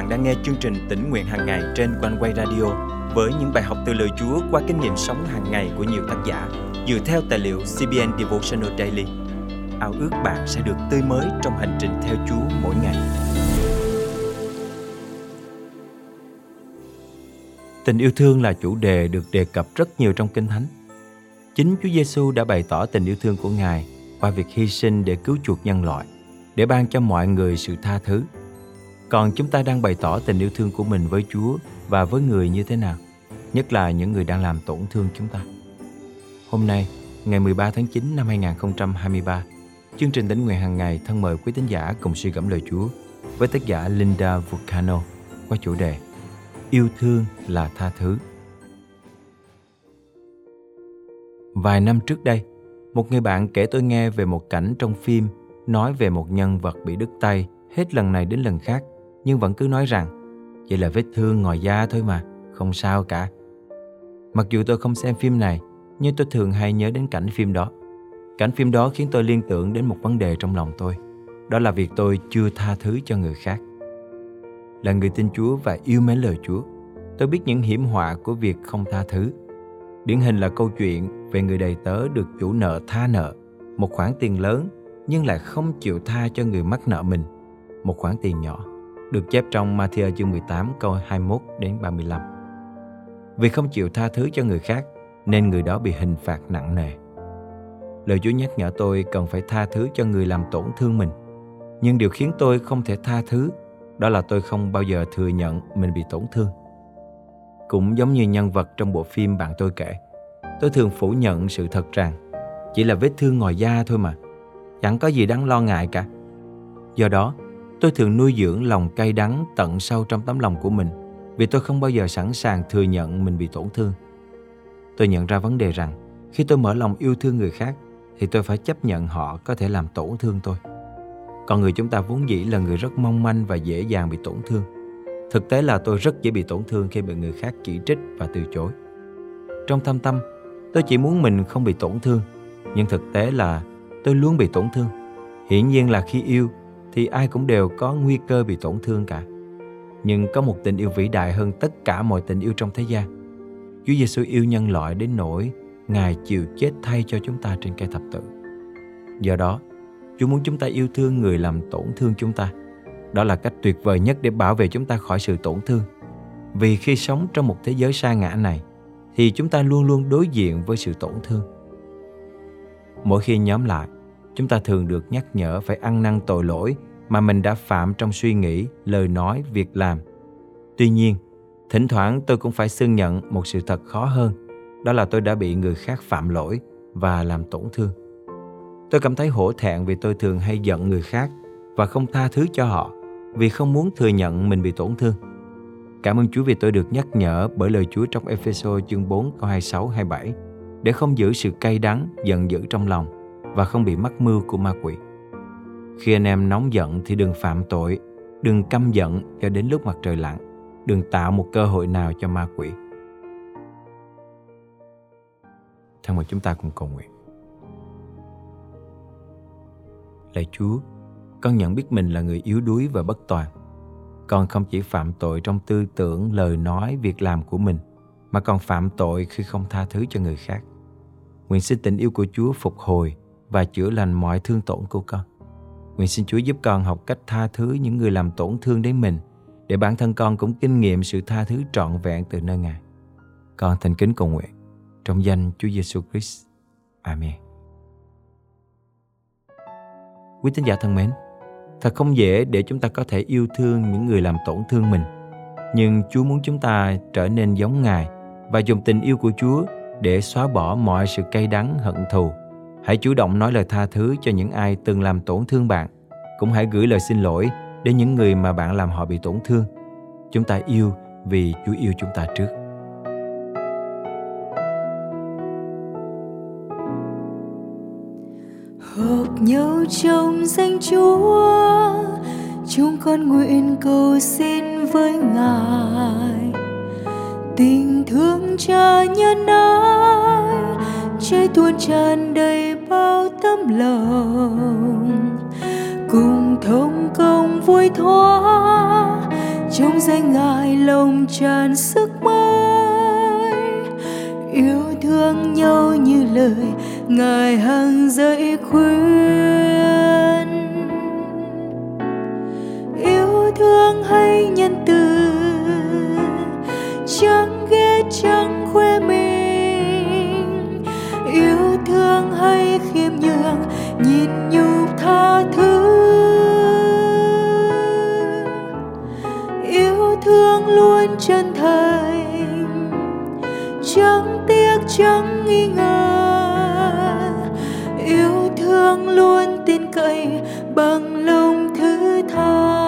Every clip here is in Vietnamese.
bạn đang nghe chương trình tỉnh nguyện hàng ngày trên quanh quay radio với những bài học từ lời Chúa qua kinh nghiệm sống hàng ngày của nhiều tác giả dựa theo tài liệu CBN Devotional Daily. Ao ước bạn sẽ được tươi mới trong hành trình theo Chúa mỗi ngày. Tình yêu thương là chủ đề được đề cập rất nhiều trong Kinh Thánh. Chính Chúa Giêsu đã bày tỏ tình yêu thương của Ngài qua việc hy sinh để cứu chuộc nhân loại, để ban cho mọi người sự tha thứ – còn chúng ta đang bày tỏ tình yêu thương của mình với Chúa và với người như thế nào, nhất là những người đang làm tổn thương chúng ta. Hôm nay, ngày 13 tháng 9 năm 2023, chương trình tính nguyện hàng ngày thân mời quý tín giả cùng suy gẫm lời Chúa với tác giả Linda Vulcano qua chủ đề Yêu thương là tha thứ. Vài năm trước đây, một người bạn kể tôi nghe về một cảnh trong phim nói về một nhân vật bị đứt tay hết lần này đến lần khác nhưng vẫn cứ nói rằng chỉ là vết thương ngoài da thôi mà, không sao cả. Mặc dù tôi không xem phim này, nhưng tôi thường hay nhớ đến cảnh phim đó. Cảnh phim đó khiến tôi liên tưởng đến một vấn đề trong lòng tôi. Đó là việc tôi chưa tha thứ cho người khác. Là người tin Chúa và yêu mến lời Chúa, tôi biết những hiểm họa của việc không tha thứ. Điển hình là câu chuyện về người đầy tớ được chủ nợ tha nợ, một khoản tiền lớn nhưng lại không chịu tha cho người mắc nợ mình, một khoản tiền nhỏ được chép trong Matthew chương 18 câu 21 đến 35. Vì không chịu tha thứ cho người khác nên người đó bị hình phạt nặng nề. Lời Chúa nhắc nhở tôi cần phải tha thứ cho người làm tổn thương mình. Nhưng điều khiến tôi không thể tha thứ đó là tôi không bao giờ thừa nhận mình bị tổn thương. Cũng giống như nhân vật trong bộ phim bạn tôi kể, tôi thường phủ nhận sự thật rằng chỉ là vết thương ngoài da thôi mà, chẳng có gì đáng lo ngại cả. Do đó, Tôi thường nuôi dưỡng lòng cay đắng tận sâu trong tấm lòng của mình vì tôi không bao giờ sẵn sàng thừa nhận mình bị tổn thương. Tôi nhận ra vấn đề rằng khi tôi mở lòng yêu thương người khác thì tôi phải chấp nhận họ có thể làm tổn thương tôi. Con người chúng ta vốn dĩ là người rất mong manh và dễ dàng bị tổn thương. Thực tế là tôi rất dễ bị tổn thương khi bị người khác chỉ trích và từ chối. Trong thâm tâm, tôi chỉ muốn mình không bị tổn thương, nhưng thực tế là tôi luôn bị tổn thương. Hiển nhiên là khi yêu, thì ai cũng đều có nguy cơ bị tổn thương cả. Nhưng có một tình yêu vĩ đại hơn tất cả mọi tình yêu trong thế gian. Chúa Giêsu yêu nhân loại đến nỗi Ngài chịu chết thay cho chúng ta trên cây thập tự. Do đó, Chúa muốn chúng ta yêu thương người làm tổn thương chúng ta. Đó là cách tuyệt vời nhất để bảo vệ chúng ta khỏi sự tổn thương. Vì khi sống trong một thế giới sa ngã này, thì chúng ta luôn luôn đối diện với sự tổn thương. Mỗi khi nhóm lại, chúng ta thường được nhắc nhở phải ăn năn tội lỗi mà mình đã phạm trong suy nghĩ, lời nói, việc làm. Tuy nhiên, thỉnh thoảng tôi cũng phải xưng nhận một sự thật khó hơn, đó là tôi đã bị người khác phạm lỗi và làm tổn thương. Tôi cảm thấy hổ thẹn vì tôi thường hay giận người khác và không tha thứ cho họ vì không muốn thừa nhận mình bị tổn thương. Cảm ơn Chúa vì tôi được nhắc nhở bởi lời Chúa trong Ephesos chương 4 câu 26 27 để không giữ sự cay đắng, giận dữ trong lòng và không bị mắc mưu của ma quỷ. Khi anh em nóng giận thì đừng phạm tội, đừng căm giận cho đến lúc mặt trời lặn, đừng tạo một cơ hội nào cho ma quỷ. Thân mời chúng ta cùng cầu nguyện. Lạy Chúa, con nhận biết mình là người yếu đuối và bất toàn. Con không chỉ phạm tội trong tư tưởng, lời nói, việc làm của mình, mà còn phạm tội khi không tha thứ cho người khác. Nguyện xin tình yêu của Chúa phục hồi và chữa lành mọi thương tổn của con. Nguyện xin Chúa giúp con học cách tha thứ những người làm tổn thương đến mình để bản thân con cũng kinh nghiệm sự tha thứ trọn vẹn từ nơi Ngài. Con thành kính cầu nguyện trong danh Chúa Giêsu Christ. Amen. Quý tín giả thân mến, thật không dễ để chúng ta có thể yêu thương những người làm tổn thương mình. Nhưng Chúa muốn chúng ta trở nên giống Ngài và dùng tình yêu của Chúa để xóa bỏ mọi sự cay đắng hận thù Hãy chủ động nói lời tha thứ cho những ai từng làm tổn thương bạn. Cũng hãy gửi lời xin lỗi đến những người mà bạn làm họ bị tổn thương. Chúng ta yêu vì Chúa yêu chúng ta trước. Hợp nhau trong danh Chúa, chúng con nguyện cầu xin với Ngài. Tình thương cha nhân ái, trái tuôn tràn đầy bao tấm lòng. Cùng thông công vui thoa, trong danh ngài lòng tràn sức mới. Yêu thương nhau như lời ngài hằng dạy khuyên. Yêu thương hay nhân từ, chẳng ghét chẳng nghi ngờ. Yêu thương luôn tin cậy bằng lòng thứ tha.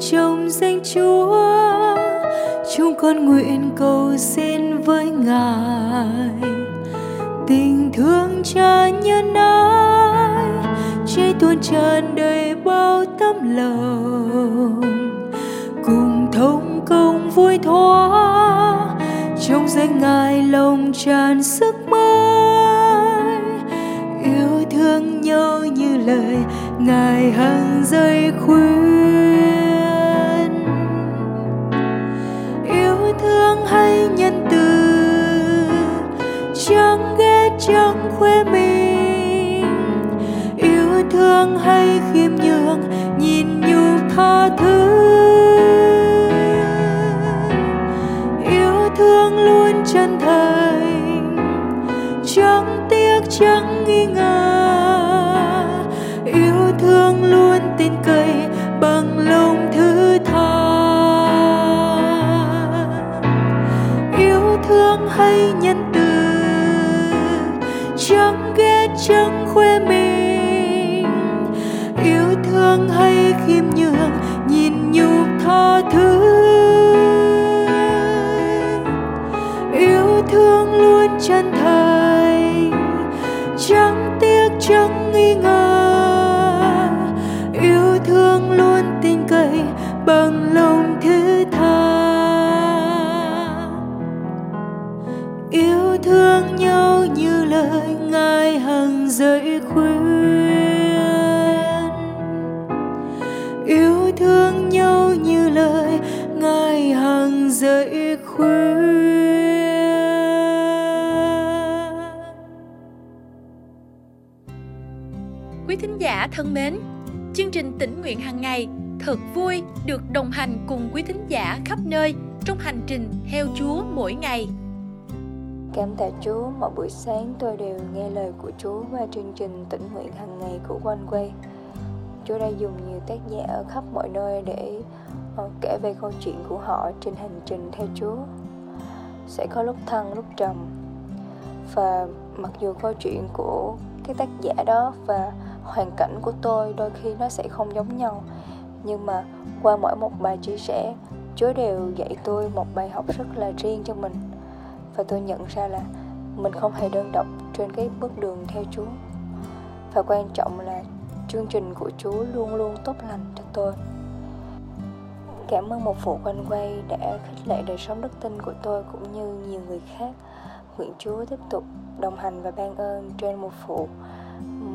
Trong danh Chúa. Chúng con nguyện cầu xin với Ngài. Tình thương cha nhân ái trái tuôn tràn đầy bao tấm lòng. Cùng thông công vui thoa, trong danh Ngài lòng tràn sức mới yêu thương nhau như lời Ngài hằng dây khuyên. Chẳng khuê khoe mình. Yêu thương hay khiêm luôn chân thành. Chẳng tiếc, chẳng nghi ngờ, yêu thương luôn tin cậy bằng lòng thứ tha. Yêu thương nhau như lời ngài hằng dạy khuyên Quý thính giả thân mến, chương trình tỉnh nguyện hàng ngày thật vui được đồng hành cùng quý thính giả khắp nơi trong hành trình theo Chúa mỗi ngày. Cảm tạ Chúa, mỗi buổi sáng tôi đều nghe lời của Chúa qua chương trình tỉnh nguyện hàng ngày của One Way. Chúa đã dùng nhiều tác giả ở khắp mọi nơi để ờ, kể về câu chuyện của họ trên hành trình theo Chúa. Sẽ có lúc thăng, lúc trầm. Và mặc dù câu chuyện của cái tác giả đó và hoàn cảnh của tôi đôi khi nó sẽ không giống nhau, nhưng mà qua mỗi một bài chia sẻ, Chúa đều dạy tôi một bài học rất là riêng cho mình và tôi nhận ra là mình không hề đơn độc trên cái bước đường theo Chúa. Và quan trọng là chương trình của Chúa luôn luôn tốt lành cho tôi. Cảm ơn một phụ quanh quay đã khích lệ đời sống đức tin của tôi cũng như nhiều người khác. Nguyện Chúa tiếp tục đồng hành và ban ơn trên một phụ